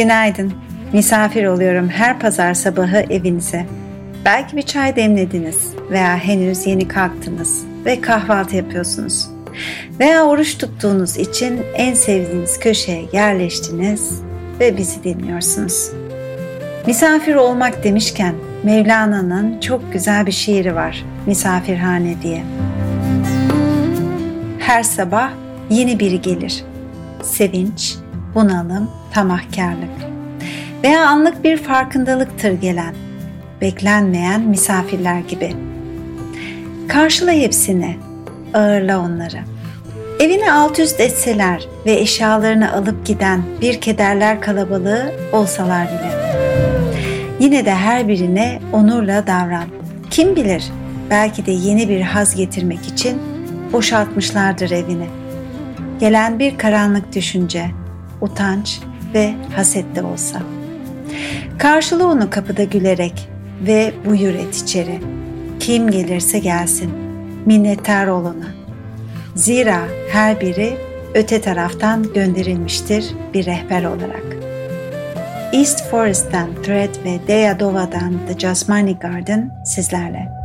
Günaydın. Misafir oluyorum her pazar sabahı evinize. Belki bir çay demlediniz veya henüz yeni kalktınız ve kahvaltı yapıyorsunuz. Veya oruç tuttuğunuz için en sevdiğiniz köşeye yerleştiniz ve bizi dinliyorsunuz. Misafir olmak demişken Mevlana'nın çok güzel bir şiiri var Misafirhane diye. Her sabah yeni biri gelir. Sevinç, bunalım, tamahkarlık veya anlık bir farkındalıktır gelen, beklenmeyen misafirler gibi. Karşıla hepsini, ağırla onları. Evini alt üst etseler ve eşyalarını alıp giden bir kederler kalabalığı olsalar bile. Yine de her birine onurla davran. Kim bilir belki de yeni bir haz getirmek için boşaltmışlardır evini. Gelen bir karanlık düşünce, utanç ve haset olsa. Karşıla onu kapıda gülerek ve buyur et içeri. Kim gelirse gelsin, minnettar ol. Zira her biri öte taraftan gönderilmiştir bir rehber olarak. East Forest'tan Thread ve Deyadova'dan The Jasmine Garden sizlerle.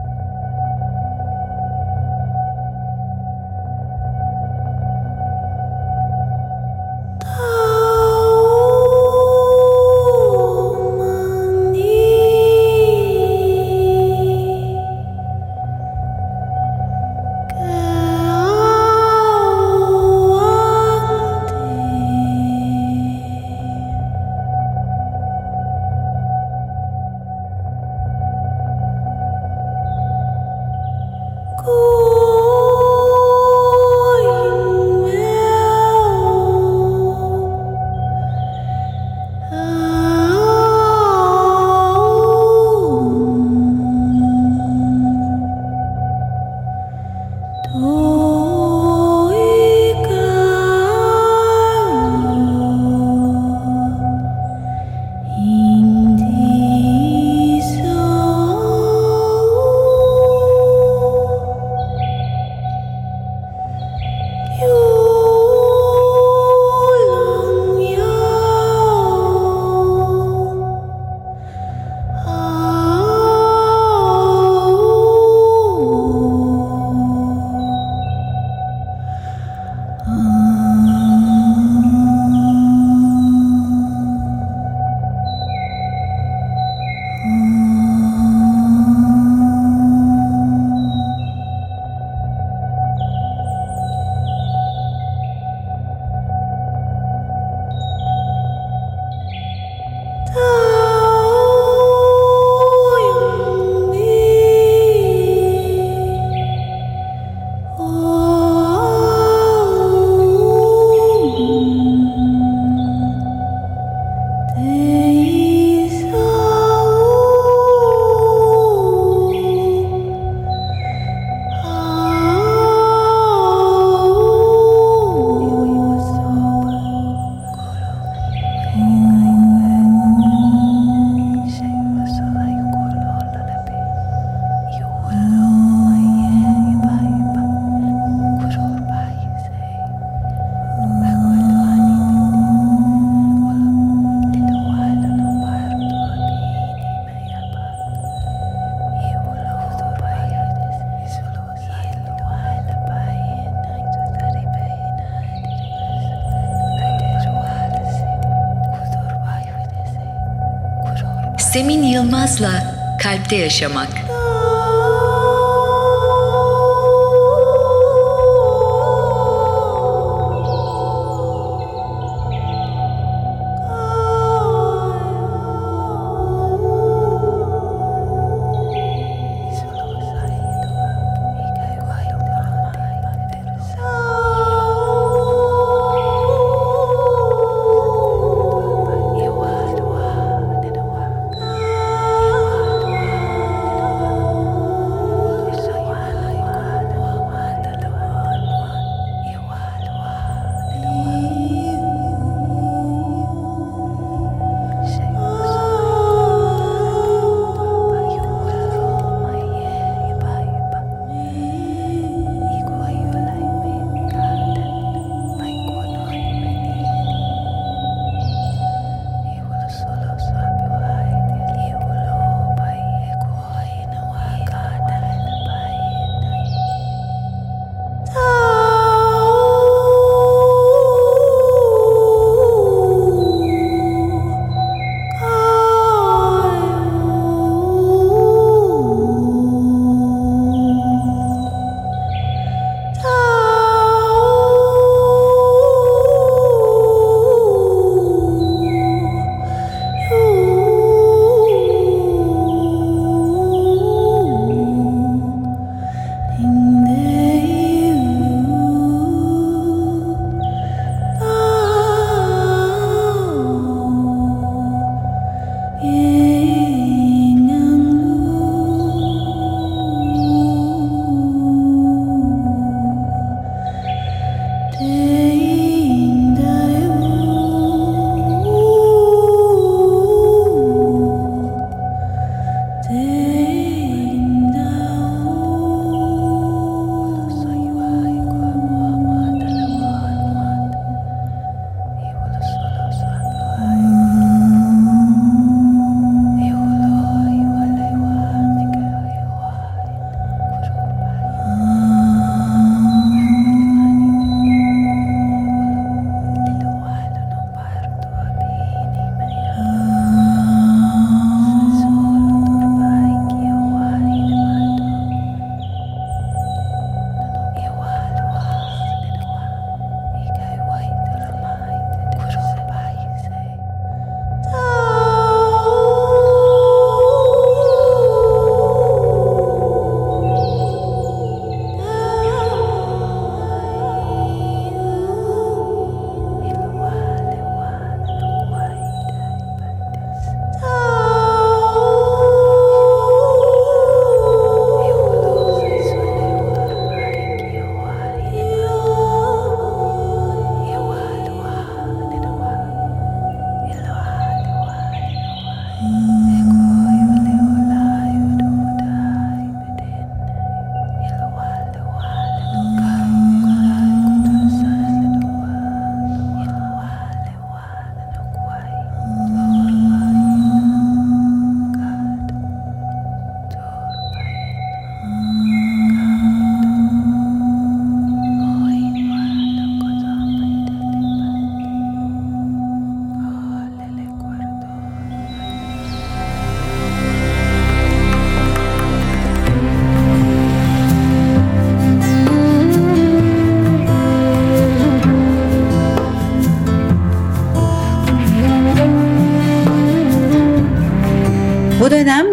Kalpte Yaşamak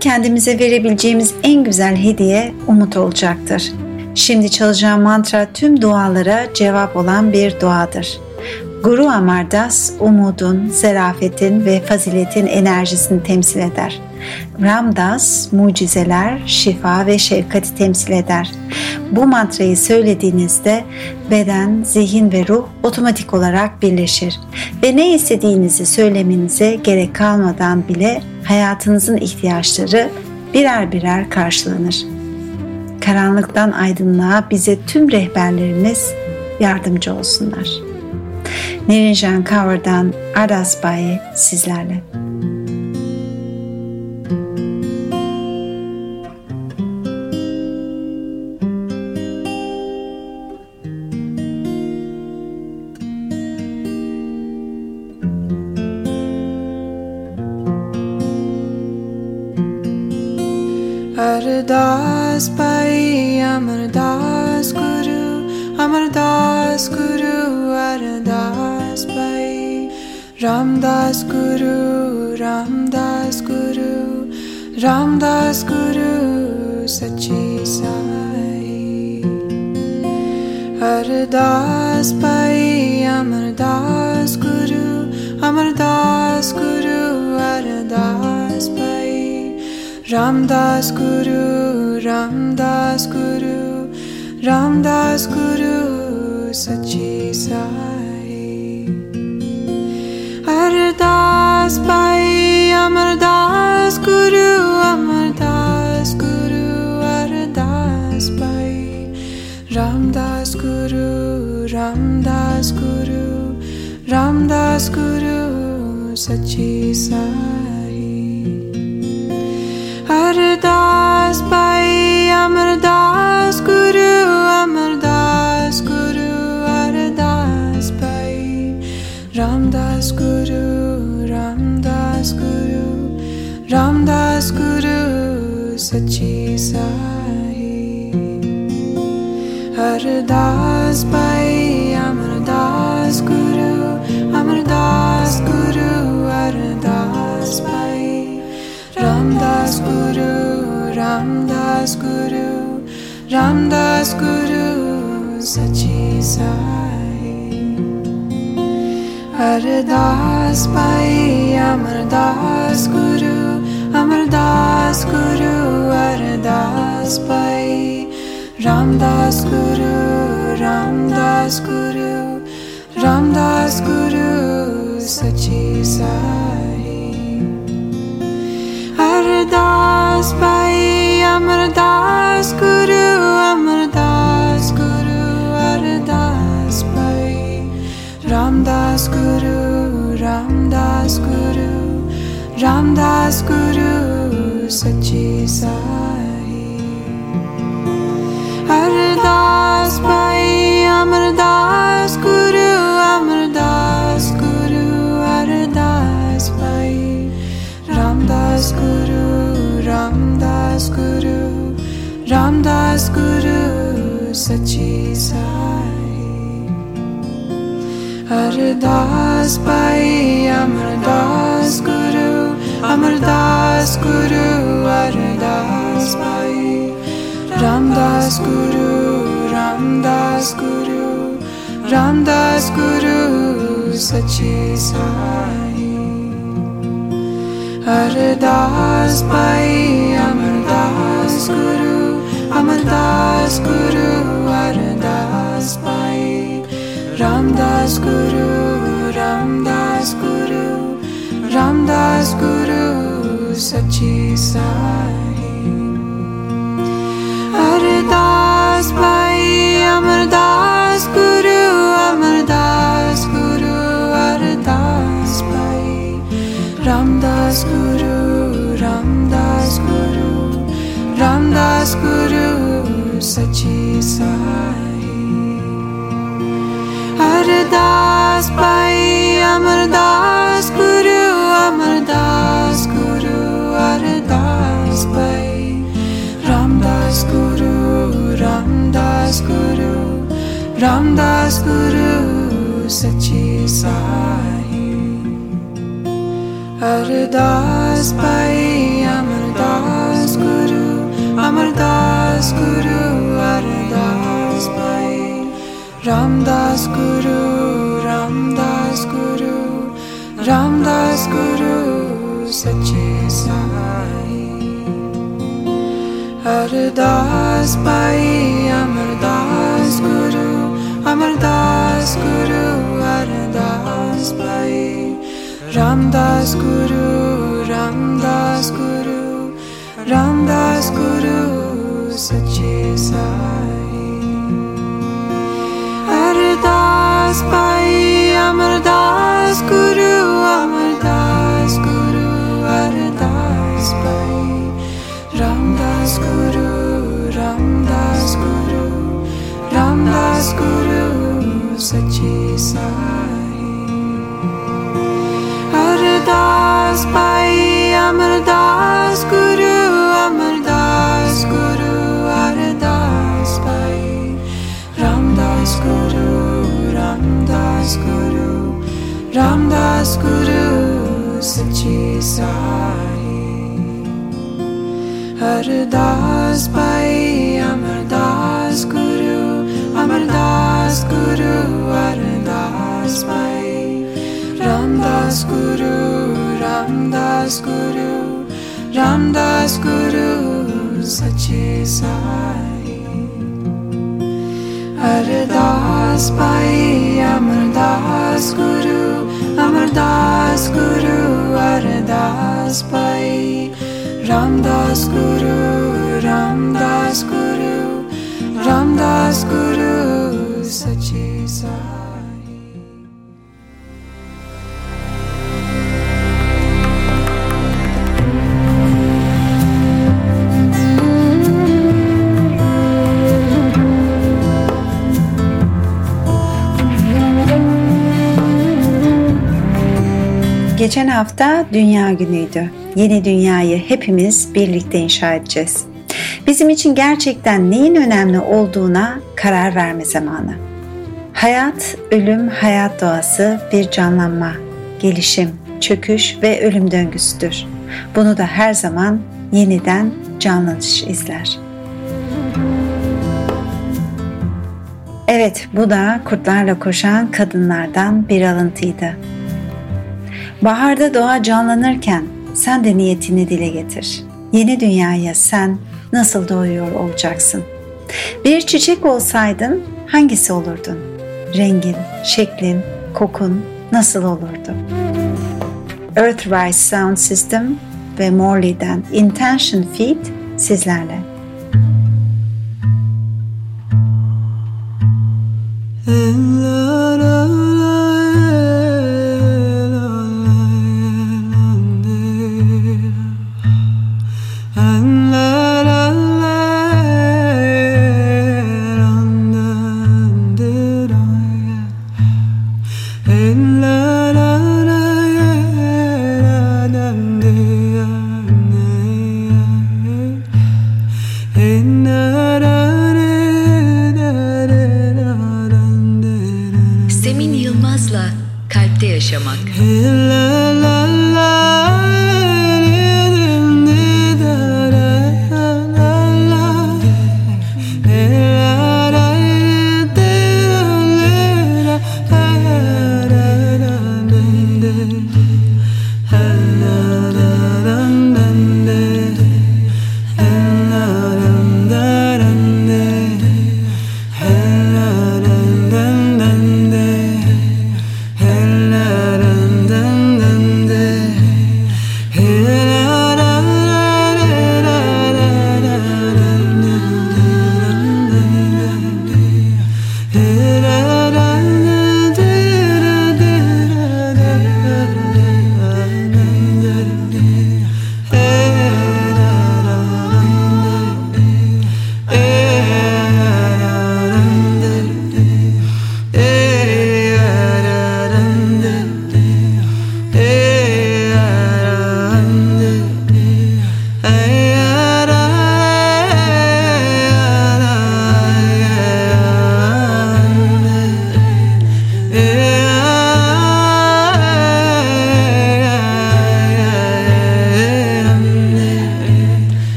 kendimize verebileceğimiz en güzel hediye umut olacaktır. Şimdi çalacağım mantra tüm dualara cevap olan bir duadır. Guru Amardas umudun, zerafetin ve faziletin enerjisini temsil eder. Ramdas mucizeler, şifa ve şefkati temsil eder. Bu mantrayı söylediğinizde beden, zihin ve ruh otomatik olarak birleşir ve ne istediğinizi söylemenize gerek kalmadan bile hayatınızın ihtiyaçları birer birer karşılanır. Karanlıktan aydınlığa bize tüm rehberlerimiz yardımcı olsunlar. Nirinjan Cover'dan Adas Bayi sizlerle. Ramdas Guru Ramdas Guru Ramdas Guru Sachi Sai Ardas Pai Amardas Guru Amardas Guru Ardas Pai Ramdas Guru, Ramdas Guru, Ramdas Guru Sachi Sai. Ramdas Guru, Ramdas Guru Sachi Sai. Ardas Pai Amardas Guru Amardas Guru Ardas Pai Ramdas Guru Ramdas Guru Ramdas Guru Sachi Sai Ardas Pai Ardas Pai Ramdas Guru, Ramdas Guru, Ramdas Guru Sachi Sai. Ardas Pai, Amardas Guru, Amardas Guru, Ardas Pai. Ramdas Guru, Ramdas Guru, Ramdas Guru Sachi Sai. अमदास भा अमरदास गुरु अमरदास गुरु अरदास भा रामदास गुरु रामदास गुरु रामदास गुरु सचि दास गुरु सची साई हरदास पाई अमरदास गुरु अमरदास गुरु हरदास पाई रामदास गुरु रामदास गुरु रामदास गुरु सची साई हरदास पाई अमरदास गुरु Amardas Guru, Ardas Pai. Ramdas Guru, Ramdas Guru, Ramdas Guru Sachi Sai. Ardas Pai, Amardas अरदास भा अमरदास गुरु अमरदास गुरु अरदास भस गुरु रामदास गुरु रामदास गुरु सचि सा हर भ अमरदास गुरु अमरदास गुरु Ramdas Guru Ramdas Guru Ramdas Guru Sachi Sai. Ardas Pai Amardas Guru Amardas Guru Ardas Pai. Ramdas Guru Ramdas Guru Ramdas Guru Sachi Sai Bye. Ardas Pai Amardas Guru Amardas Guru Ardas Pai. Ramdas Guru Ramdas Guru Ramdas Guru Sachi Sai. Ardas Pai Amardas Guru Amardas Guru Ardas Pai Ramdas Guru Ramdas Guru Geçen hafta Dünya Günü'ydü. Yeni dünyayı hepimiz birlikte inşa edeceğiz. Bizim için gerçekten neyin önemli olduğuna karar verme zamanı. Hayat, ölüm, hayat doğası bir canlanma, gelişim, çöküş ve ölüm döngüsüdür. Bunu da her zaman yeniden canlanış izler. Evet, bu da kurtlarla koşan kadınlardan bir alıntıydı. Baharda doğa canlanırken sen de niyetini dile getir. Yeni dünyaya sen nasıl doğuyor olacaksın? Bir çiçek olsaydın hangisi olurdun? Rengin, şeklin, kokun nasıl olurdu? Earthrise Sound System ve Morley'den Intention Feed sizlerle. Na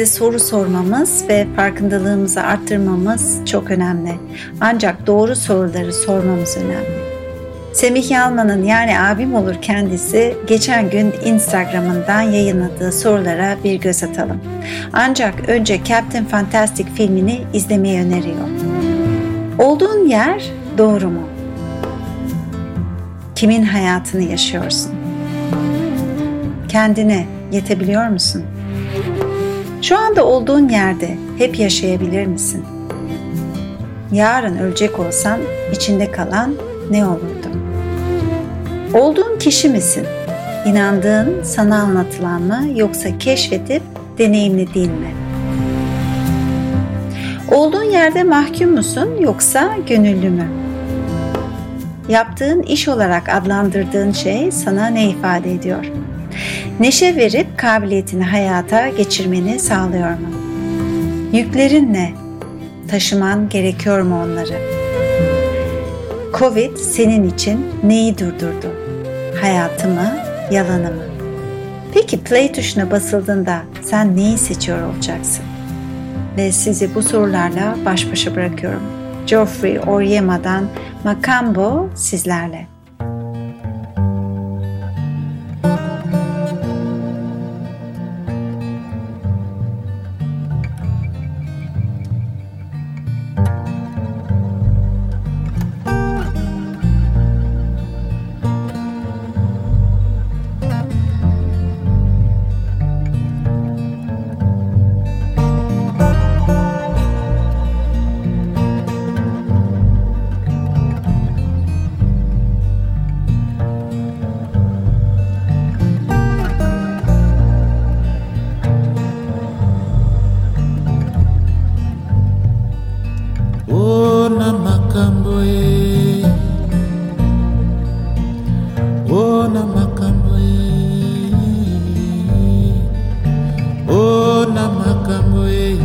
kendimize soru sormamız ve farkındalığımızı arttırmamız çok önemli. Ancak doğru soruları sormamız önemli. Semih Yalman'ın yani abim olur kendisi geçen gün Instagram'ından yayınladığı sorulara bir göz atalım. Ancak önce Captain Fantastic filmini izlemeyi öneriyor. Olduğun yer doğru mu? Kimin hayatını yaşıyorsun? Kendine yetebiliyor musun? Şu anda olduğun yerde hep yaşayabilir misin? Yarın ölecek olsan içinde kalan ne olurdu? Olduğun kişi misin? İnandığın sana anlatılan mı yoksa keşfedip deneyimlediğin mi? Olduğun yerde mahkum musun yoksa gönüllü mü? Yaptığın iş olarak adlandırdığın şey sana ne ifade ediyor? Neşe verip kabiliyetini hayata geçirmeni sağlıyor mu? Yüklerin ne? Taşıman gerekiyor mu onları? Covid senin için neyi durdurdu? Hayatı mı, yalanı mı? Peki play tuşuna basıldığında sen neyi seçiyor olacaksın? Ve sizi bu sorularla baş başa bırakıyorum. Geoffrey Oryema'dan Macambo sizlerle. makambo e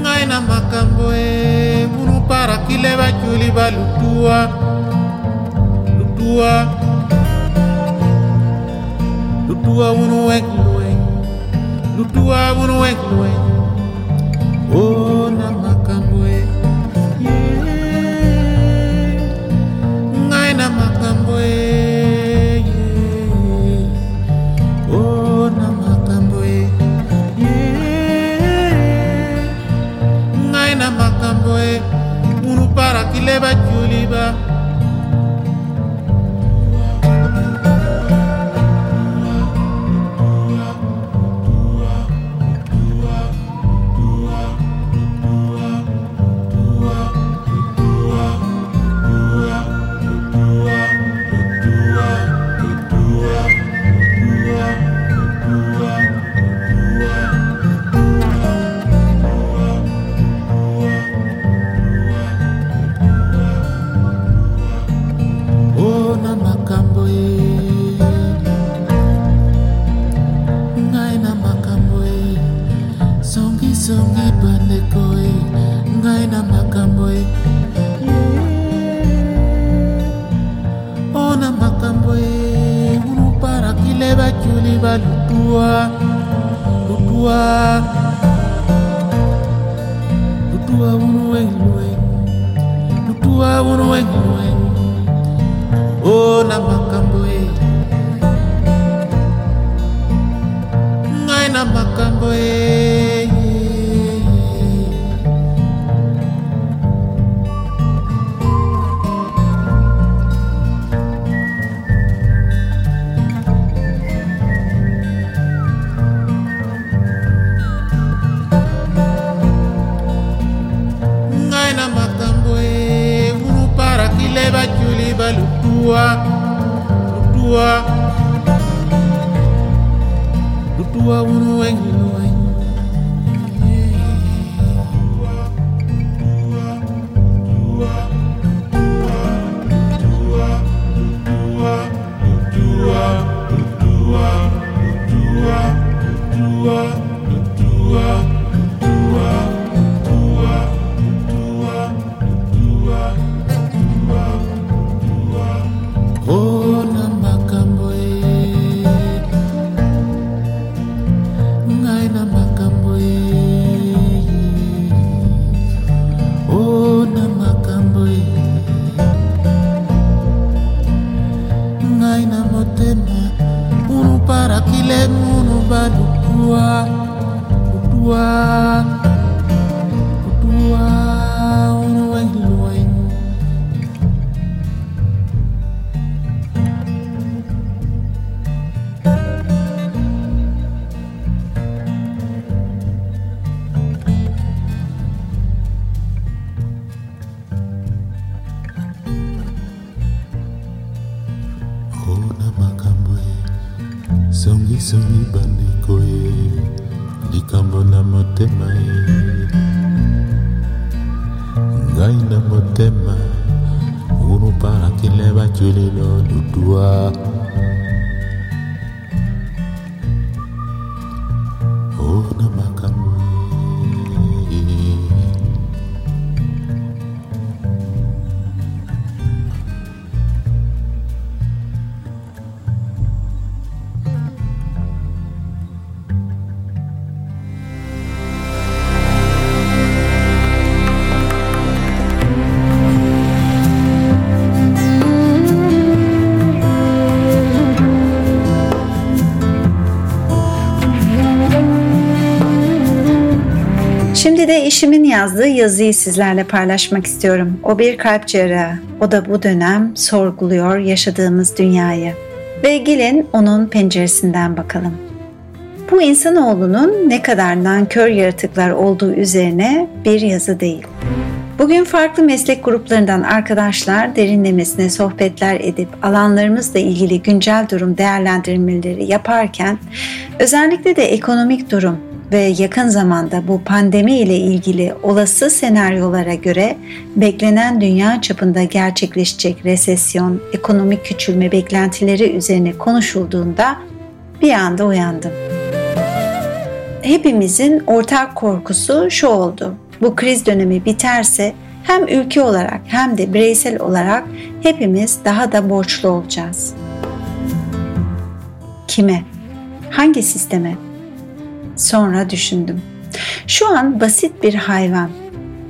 ngai na makambo e munuparakile baculi balutua lutua. Lutua. Unuwekluwe lutua unuwekluwe o oh, nama baby. dua lu dua lu dua wunu weng lu weng lu dua wunu weng lu weng oh nama. aina motema unu para kileba chulilo dudua. Eşimin yazdığı yazıyı sizlerle paylaşmak istiyorum. O bir kalp cerrahı. O da bu dönem sorguluyor yaşadığımız dünyayı. Ve gelin onun penceresinden bakalım. Bu insanoğlunun ne kadar nankör yaratıklar olduğu üzerine bir yazı değil. Bugün farklı meslek gruplarından arkadaşlar derinlemesine sohbetler edip alanlarımızla ilgili güncel durum değerlendirmeleri yaparken özellikle de ekonomik durum ve yakın zamanda bu pandemi ile ilgili olası senaryolara göre beklenen dünya çapında gerçekleşecek resesyon, ekonomik küçülme beklentileri üzerine konuşulduğunda bir anda uyandım. Hepimizin ortak korkusu şu oldu. Bu kriz dönemi biterse hem ülke olarak hem de bireysel olarak hepimiz daha da borçlu olacağız. Kime? Hangi sisteme? Sonra düşündüm. Şu an basit bir hayvan,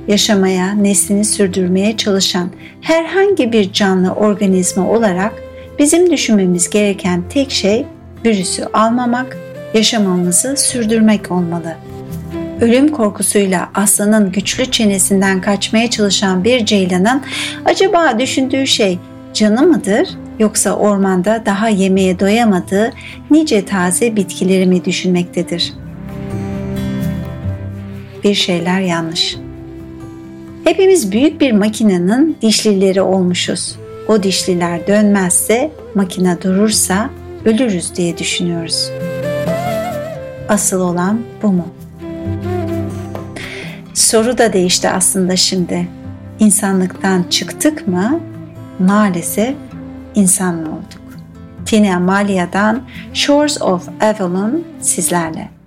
yaşamaya, neslini sürdürmeye çalışan herhangi bir canlı organizma olarak bizim düşünmemiz gereken tek şey virüsü almamak, yaşamamızı sürdürmek olmalı. Ölüm korkusuyla aslanın güçlü çenesinden kaçmaya çalışan bir ceylanın acaba düşündüğü şey canı mıdır yoksa ormanda daha yemeğe doyamadığı nice taze bitkileri mi düşünmektedir?'' Bir şeyler yanlış. Hepimiz büyük bir makinenin dişlileri olmuşuz. O dişliler dönmezse, makine durursa ölürüz diye düşünüyoruz. Asıl olan bu mu? Soru da değişti aslında şimdi. İnsanlıktan çıktık mı? Maalesef insan mı olduk? Tina Amalia'dan Shores of Avalon sizlerle.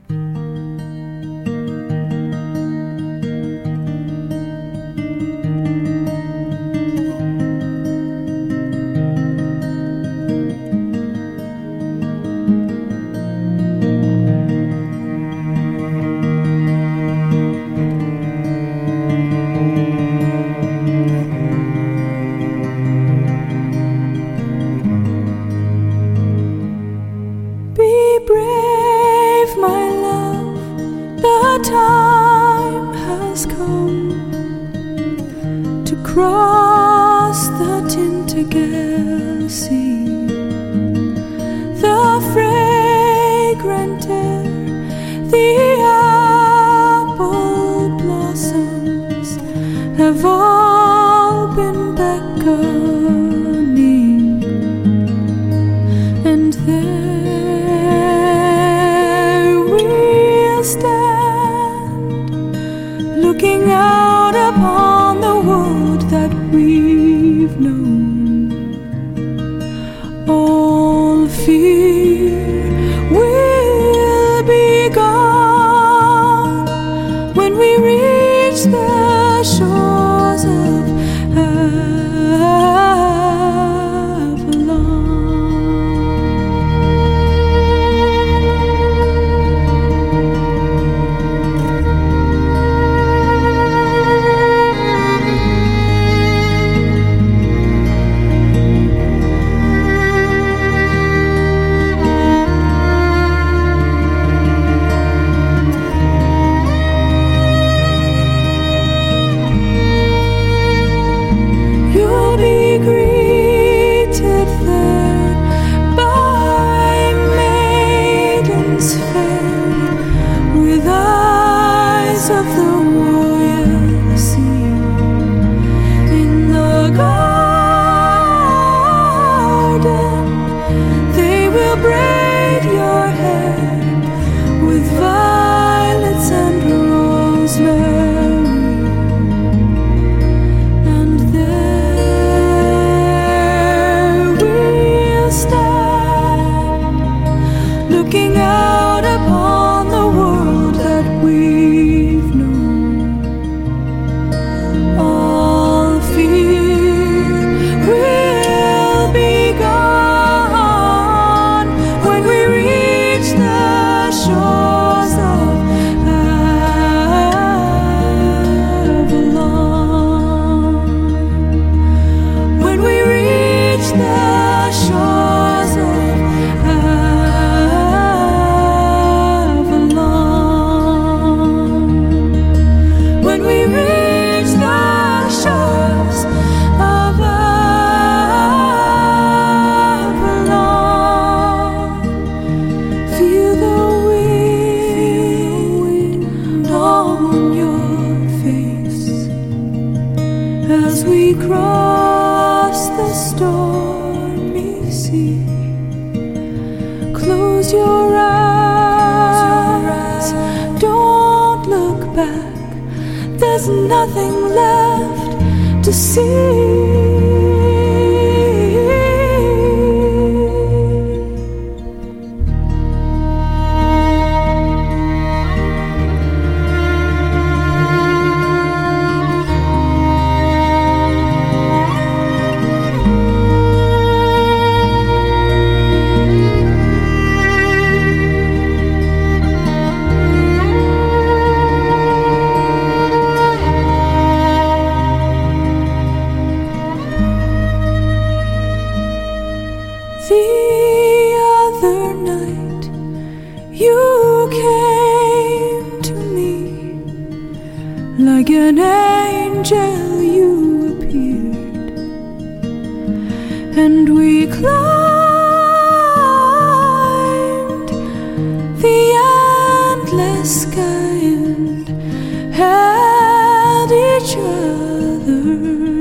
each other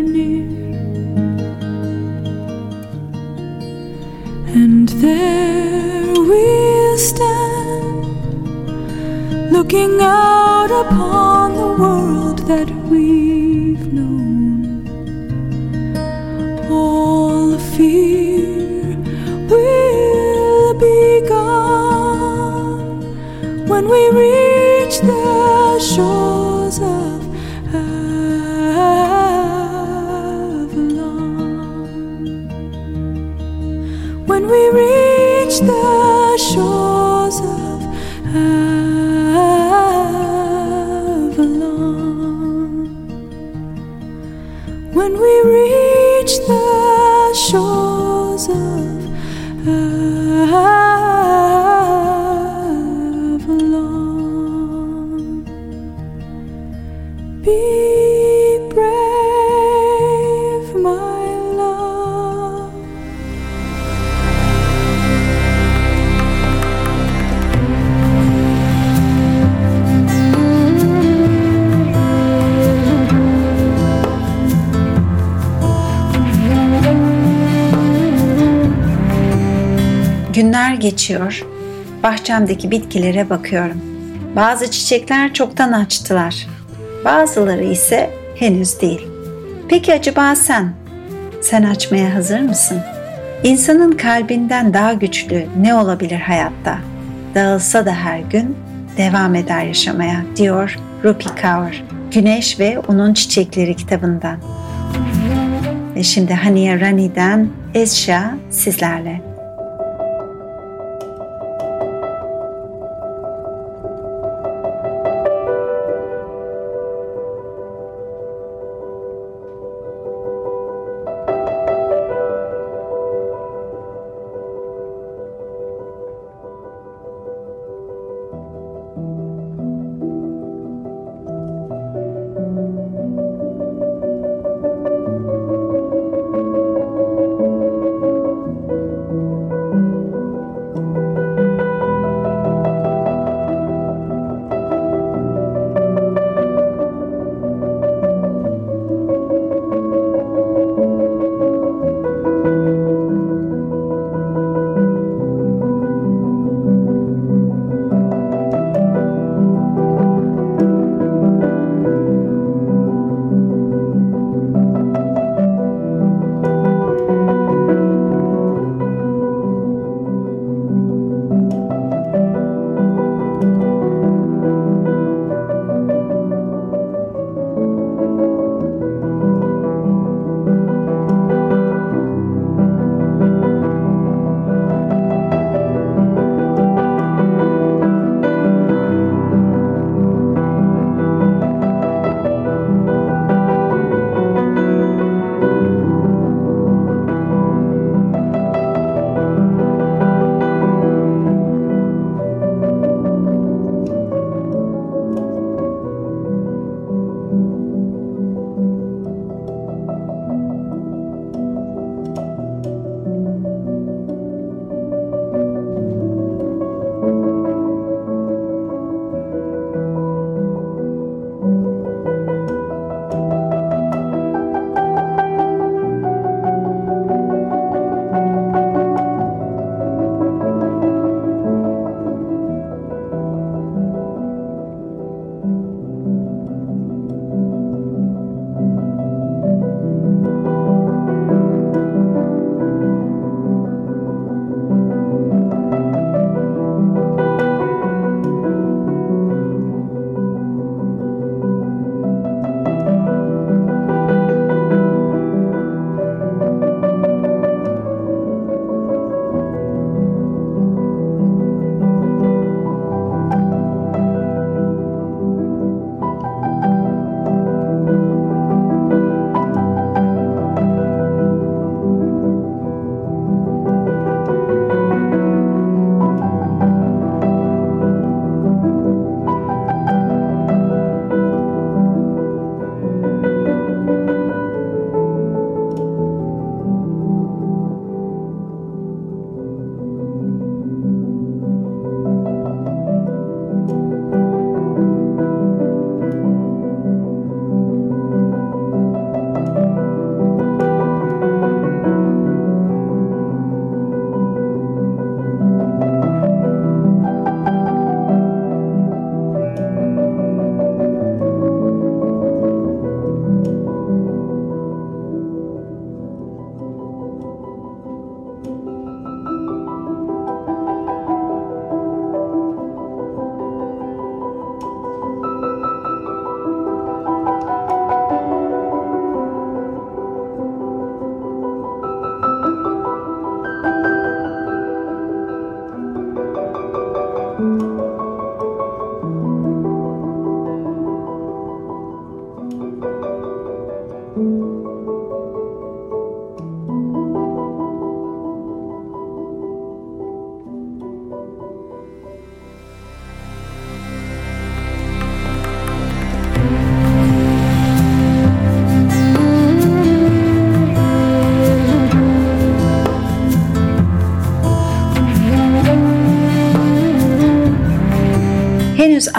near. And there we stand, looking out upon the world that Bahçemdeki bitkilere bakıyorum. Bazı çiçekler çoktan açtılar. Bazıları ise henüz değil. Peki acaba sen? Sen açmaya hazır mısın? İnsanın kalbinden daha güçlü ne olabilir hayatta? Dağılsa da her gün devam eder yaşamaya diyor Rupi Kaur. Güneş ve Onun Çiçekleri kitabından. Ve şimdi Haniye Rani'den Ezşa sizlerle.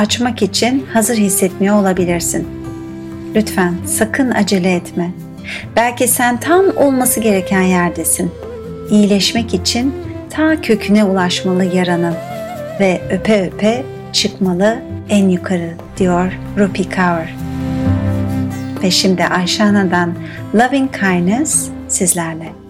Açmak için hazır hissetmiyor olabilirsin. Lütfen sakın acele etme. Belki sen tam olması gereken yerdesin. İyileşmek için ta köküne ulaşmalı yaranın ve öpe öpe çıkmalı en yukarı diyor Rupi Kaur. Ve şimdi Ayşe Loving Kindness sizlerle.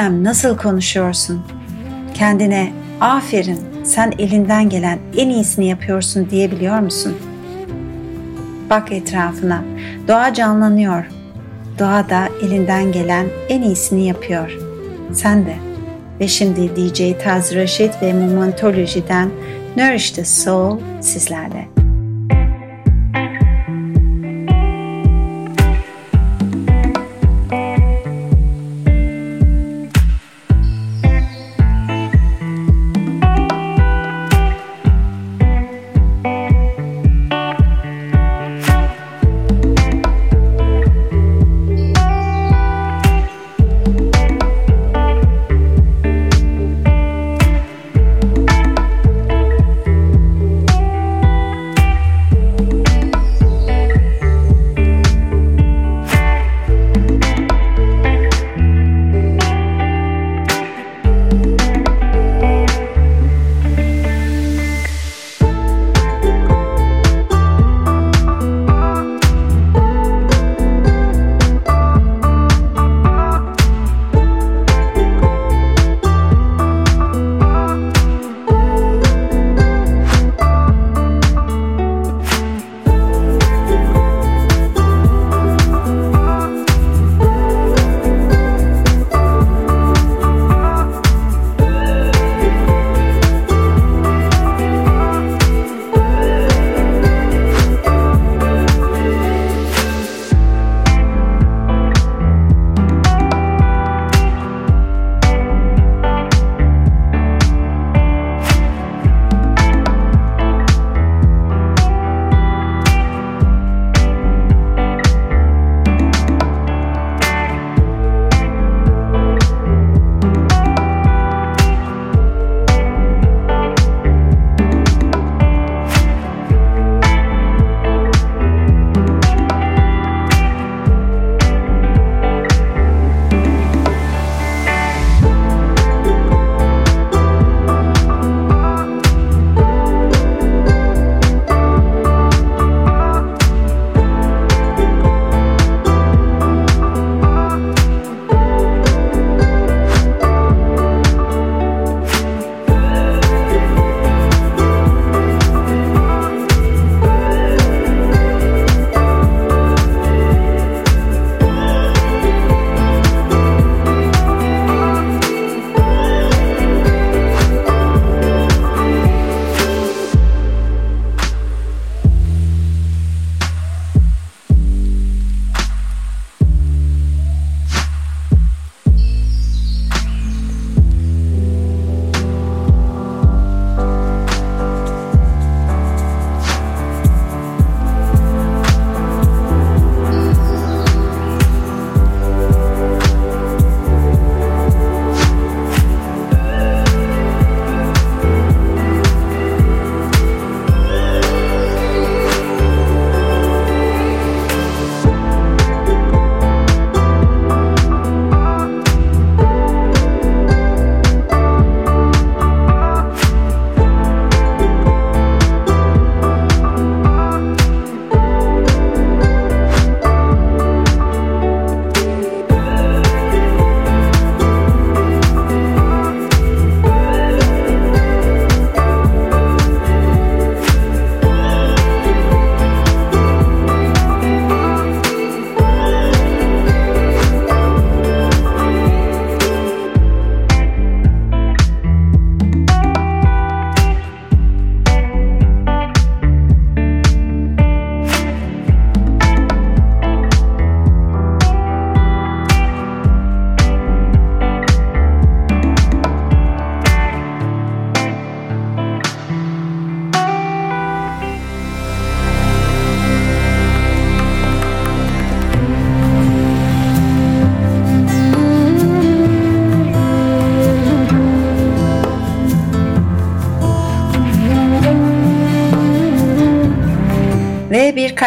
Dönem nasıl konuşuyorsun? Kendine aferin sen elinden gelen en iyisini yapıyorsun diyebiliyor musun? Bak etrafına. Doğa canlanıyor. Doğa da elinden gelen en iyisini yapıyor. Sen de. Ve şimdi DJ Taz Raşit ve Momentology'den Nourish the Soul sizlerle.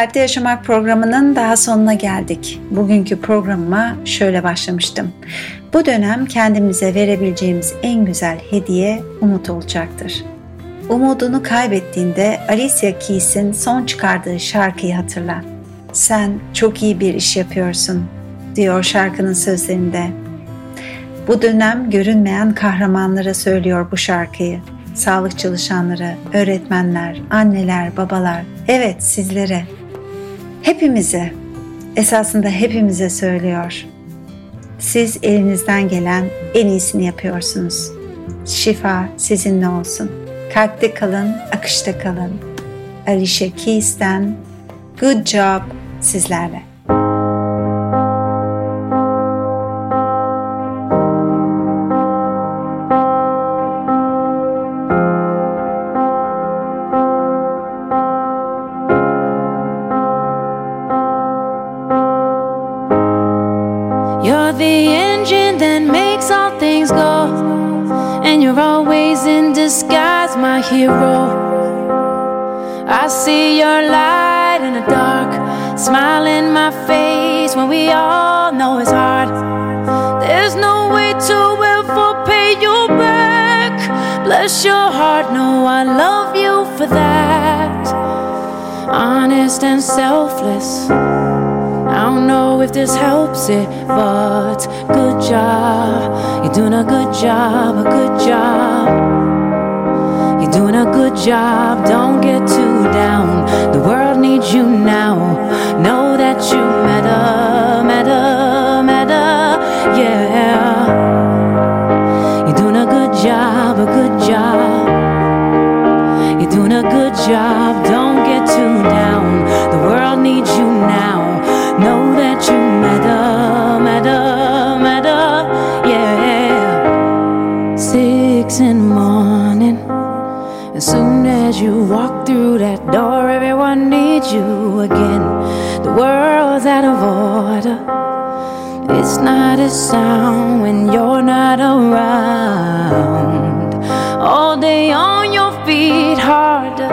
Kalpte Yaşamak programının daha sonuna geldik. Bugünkü programıma şöyle başlamıştım. Bu dönem kendimize verebileceğimiz en güzel hediye umut olacaktır. Umudunu kaybettiğinde Alicia Keys'in son çıkardığı şarkıyı hatırla. Sen çok iyi bir iş yapıyorsun, diyor şarkının sözlerinde. Bu dönem görünmeyen kahramanlara söylüyor bu şarkıyı. Sağlık çalışanları, öğretmenler, anneler, babalar, evet sizlere. Hepimize, esasında hepimize söylüyor. Siz elinizden gelen en iyisini yapıyorsunuz. Şifa sizinle olsun. Kalpte kalın, akışta kalın. Alicia Keys'ten Good Job sizlerle. You're the engine that makes all things go. And you're always in disguise, my hero. I see your light in the dark, smile in my face when we all know it's hard. There's no way to ever pay you back. Bless your heart, no, I love you for that. Honest and selfless. I don't know if this helps it, but good job. You're doing a good job, a good job. You're doing a good job, don't get too down. The world needs you now. Know that you matter, matter, matter, yeah. You're doing a good job, a good job. You're doing a good job, you again. The world's out of order. It's not a sound when you're not around. All day on your feet, harder.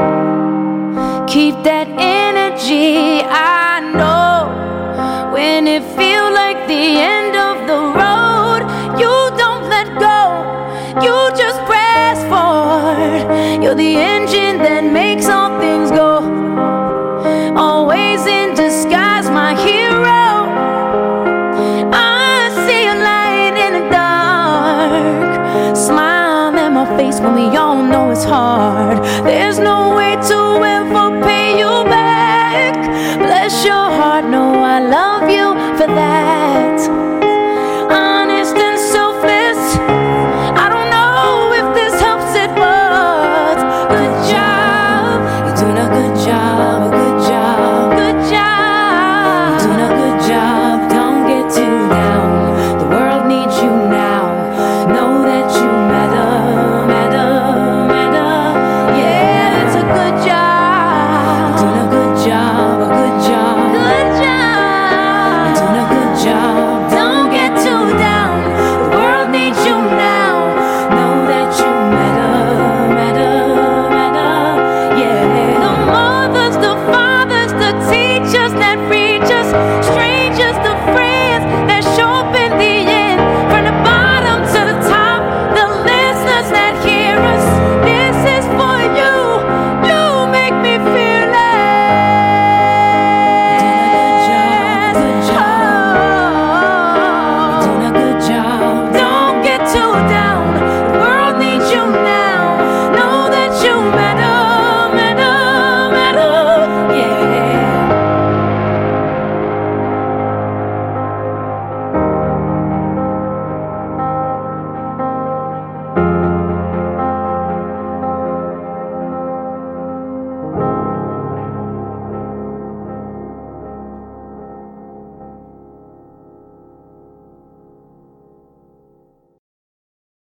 Keep that energy. I know when it feels like the end of the road, you don't let go. You just press forward. You're the engine